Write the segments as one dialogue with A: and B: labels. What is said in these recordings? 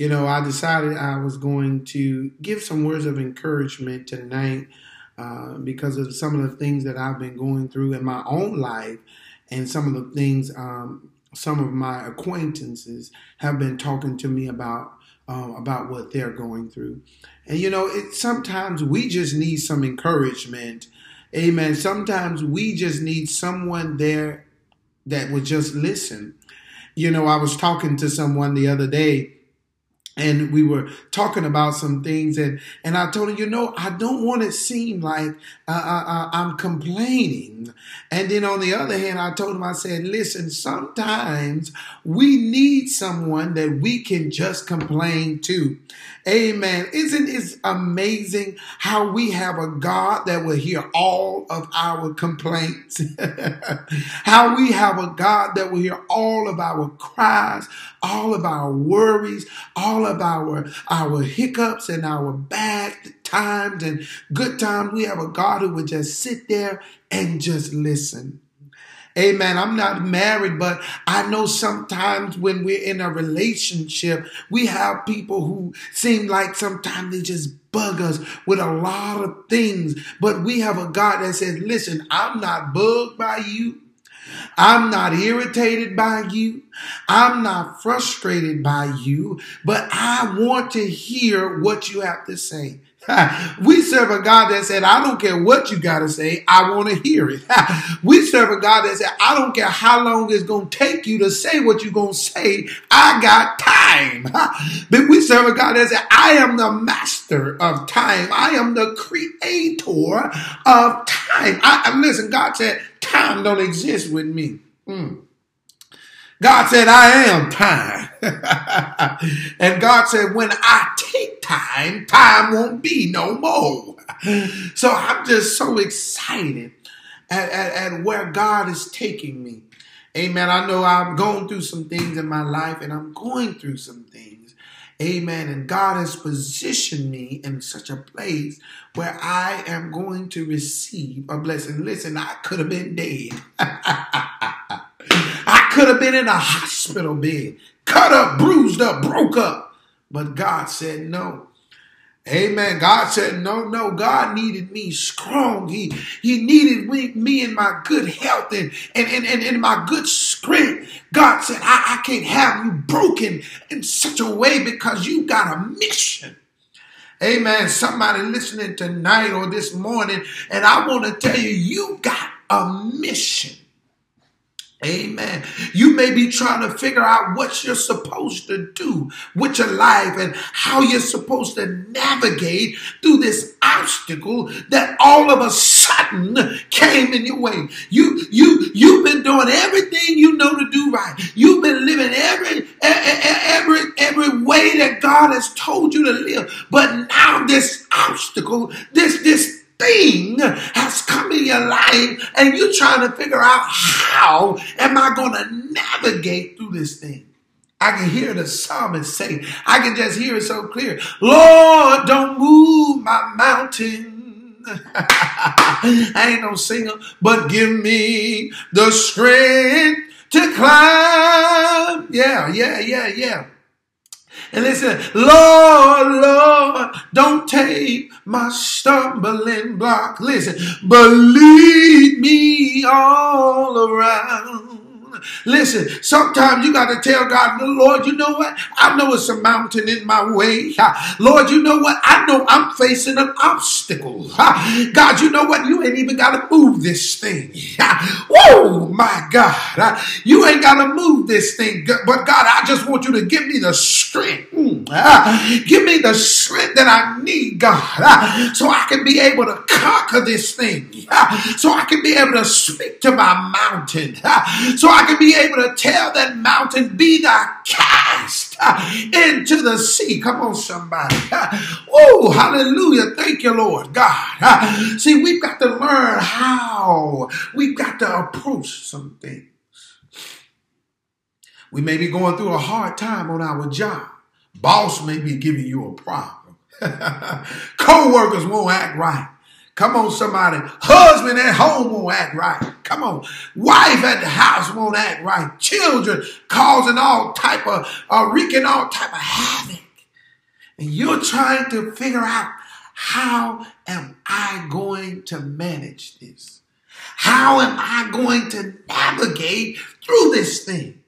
A: you know, I decided I was going to give some words of encouragement tonight uh, because of some of the things that I've been going through in my own life and some of the things um, some of my acquaintances have been talking to me about um, about what they're going through. And you know, it sometimes we just need some encouragement. Amen. Sometimes we just need someone there that would just listen. You know, I was talking to someone the other day and we were talking about some things and and I told him, you know, I don't want it seem like uh, uh, uh, I'm complaining. And then on the other hand, I told him, I said, listen, sometimes we need someone that we can just complain to. Amen. Isn't it amazing how we have a God that will hear all of our complaints? how we have a God that will hear all of our cries, all of our worries, all of our, our hiccups and our bad times and good times. We have a God who would just sit there and just listen. Amen. I'm not married, but I know sometimes when we're in a relationship, we have people who seem like sometimes they just bug us with a lot of things. But we have a God that says, listen, I'm not bugged by you. I'm not irritated by you. I'm not frustrated by you, but I want to hear what you have to say. we serve a God that said, I don't care what you got to say, I want to hear it. we serve a God that said, I don't care how long it's going to take you to say what you're going to say, I got time. but we serve a God that said, I am the master of time, I am the creator of time. I, listen, God said, time don't exist with me. Mm. God said, I am time. and God said, when I take time, time won't be no more. So I'm just so excited at, at, at where God is taking me. Amen. I know I'm going through some things in my life and I'm going through some things. Amen. And God has positioned me in such a place where I am going to receive a blessing. Listen, I could have been dead. I could have been in a hospital bed, cut up, bruised up, broke up. But God said no. Amen. God said, no, no, God needed me strong. He, he needed me, me in my good health and, and, and, and in my good strength. God said, I, I can't have you broken in such a way because you got a mission. Amen. Somebody listening tonight or this morning, and I want to tell you, you got a mission. Amen. You may be trying to figure out what you're supposed to do with your life and how you're supposed to navigate through this obstacle that all of a sudden came in your way. You, you, you've been doing everything right. You've been living every, every, every way that God has told you to live. But now this obstacle, this, this thing has come in your life and you're trying to figure out how am I going to navigate through this thing. I can hear the psalmist say, I can just hear it so clear. Lord, don't move my mountain. I ain't no singer, but give me the strength to climb. Yeah, yeah, yeah, yeah. And listen, Lord, Lord, don't take my stumbling block. Listen, believe me all around. Listen, sometimes you got to tell God, Lord, you know what? I know it's a mountain in my way. Lord, you know what? I know I'm facing an obstacle. God, you know what? You ain't even got to move this thing. Oh my God. You ain't got to move this thing. But God, I just want you to give me the strength. Mm, Ah, give me the strength that I need, God, ah, so I can be able to conquer this thing. Ah, so I can be able to speak to my mountain. So I can be able to tell that mountain, be thou cast into the sea. Come on, somebody. Oh, hallelujah. Thank you, Lord God. See, we've got to learn how we've got to approach some things. We may be going through a hard time on our job. Boss may be giving you a problem. Co-workers won't act right. Come on, somebody. Husband at home won't act right. Come on. Wife at the house won't act right. Children causing all type of, uh, wreaking all type of havoc. and you're trying to figure out how am I going to manage this? How am I going to navigate through this thing?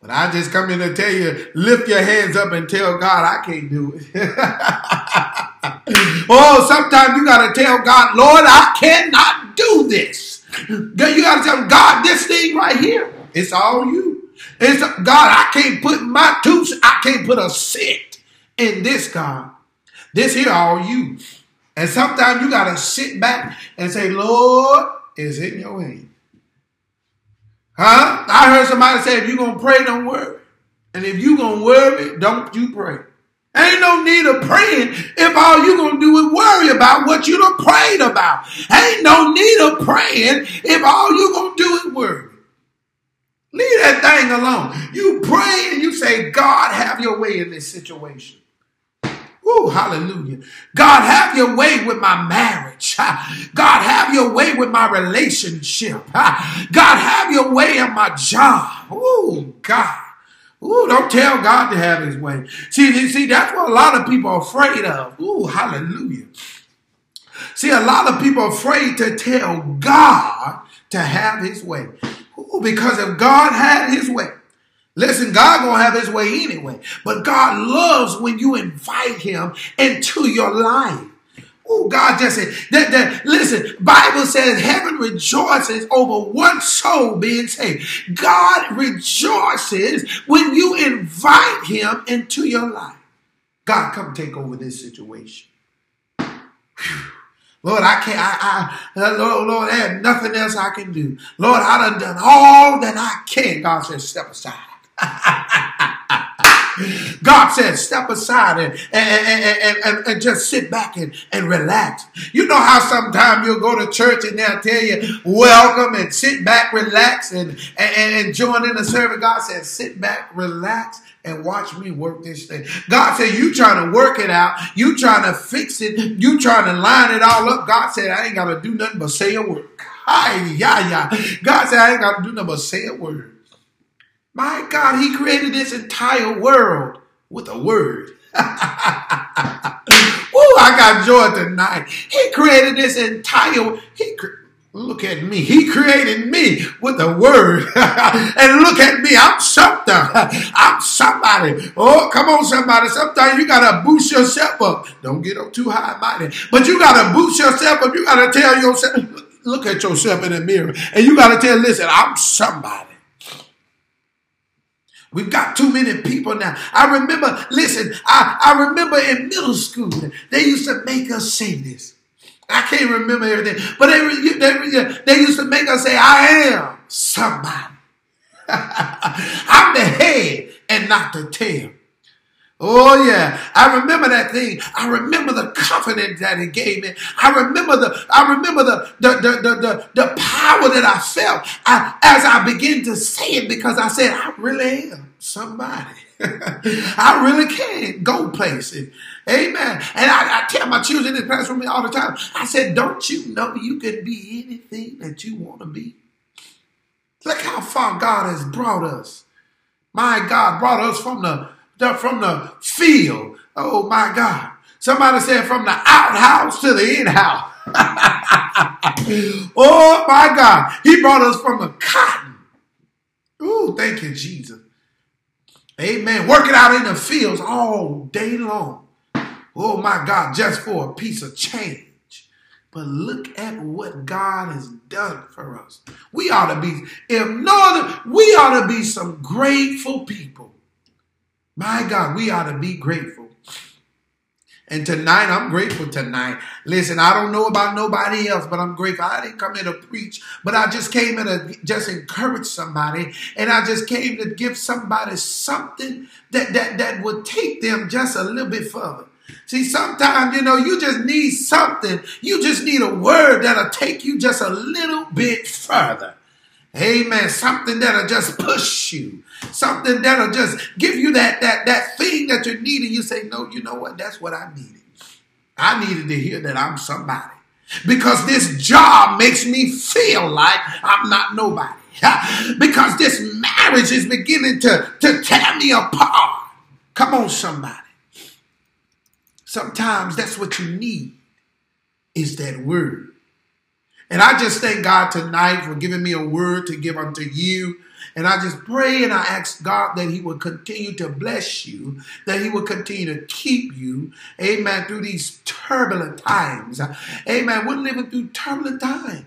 A: But I just come in to tell you, lift your hands up and tell God, I can't do it. oh, sometimes you got to tell God, Lord, I cannot do this. You got to tell God, this thing right here, it's all you. It's God, I can't put my two, I can't put a cent in this, God. This here all you. And sometimes you got to sit back and say, Lord, is in your hand. Huh? I heard somebody say, if you're going to pray, don't worry. And if you're going to worry, don't you pray. Ain't no need of praying if all you're going to do is worry about what you done prayed about. Ain't no need of praying if all you're going to do is worry. Leave that thing alone. You pray and you say, God, have your way in this situation. Ooh, hallelujah. God, have your way with my marriage. God, have your way with my relationship. God, have your way in my job. Ooh, God. Ooh, don't tell God to have his way. See, see, that's what a lot of people are afraid of. Ooh, hallelujah. See, a lot of people are afraid to tell God to have his way. Ooh, because if God had his way, Listen, God gonna have his way anyway. But God loves when you invite him into your life. Oh, God just said that, that listen, Bible says heaven rejoices over one soul being saved. God rejoices when you invite him into your life. God, come take over this situation. Lord, I can't, I, I, uh, Lord, Lord, there's nothing else I can do. Lord, I done done all that I can. God says, step aside. God says, step aside and, and, and, and, just sit back and, and relax. You know how sometimes you'll go to church and they'll tell you, welcome and sit back, relax and, and, and join in the service. God says, sit back, relax and watch me work this thing. God said, you trying to work it out. You trying to fix it. You trying to line it all up. God said, I ain't got to do nothing but say a word. Hi, yeah, yeah. God said, I ain't got to do nothing but say a word. My God, He created this entire world with a word. Ooh, I got joy tonight. He created this entire. He look at me. He created me with a word, and look at me. I'm something. I'm somebody. Oh, come on, somebody. Sometimes you gotta boost yourself up. Don't get up too high minded, but you gotta boost yourself up. You gotta tell yourself. Look at yourself in the mirror, and you gotta tell. Listen, I'm somebody. We've got too many people now. I remember, listen, I, I remember in middle school, they used to make us say this. I can't remember everything, but they, they, they used to make us say, I am somebody. I'm the head and not the tail. Oh yeah, I remember that thing. I remember the confidence that it gave me. I remember the, I remember the, the, the, the, the, the power that I felt I, as I began to say it because I said, I really am somebody. I really can go places. Amen. And I, I tell my children in the me all the time, I said, don't you know you can be anything that you want to be? Look how far God has brought us. My God brought us from the the, from the field. Oh my God. Somebody said from the outhouse to the in-house. oh my God. He brought us from the cotton. Oh, thank you, Jesus. Amen. Working out in the fields all day long. Oh my God, just for a piece of change. But look at what God has done for us. We ought to be, if no other, we ought to be some grateful people. My God, we ought to be grateful. And tonight, I'm grateful tonight. Listen, I don't know about nobody else, but I'm grateful. I didn't come here to preach, but I just came in to just encourage somebody. And I just came to give somebody something that, that, that would take them just a little bit further. See, sometimes, you know, you just need something. You just need a word that'll take you just a little bit further. Amen. Something that'll just push you. Something that'll just give you that that that thing that you need, and you say, No, you know what? That's what I needed. I needed to hear that I'm somebody. Because this job makes me feel like I'm not nobody. Because this marriage is beginning to, to tear me apart. Come on, somebody. Sometimes that's what you need is that word. And I just thank God tonight for giving me a word to give unto you. And I just pray and I ask God that He will continue to bless you, that He will continue to keep you, amen, through these turbulent times. Amen. We're living through turbulent times.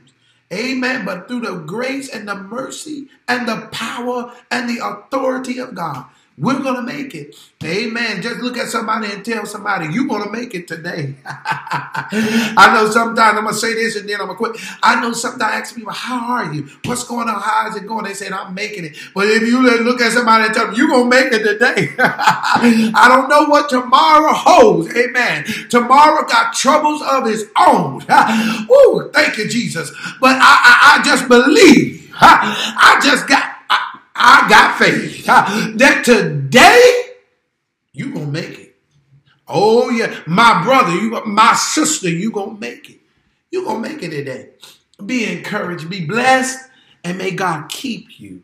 A: Amen. But through the grace and the mercy and the power and the authority of God. We're going to make it. Amen. Just look at somebody and tell somebody, you're going to make it today. I know sometimes I'm going to say this and then I'm going to quit. I know sometimes I ask people, how are you? What's going on? How is it going? They say, I'm making it. But if you look at somebody and tell them, you're going to make it today. I don't know what tomorrow holds. Amen. Tomorrow got troubles of his own. Woo, thank you, Jesus. But I, I, I just believe. I just got I got faith that today you gonna make it. Oh yeah, my brother, you, my sister, you gonna make it. You gonna make it today. Be encouraged, be blessed, and may God keep you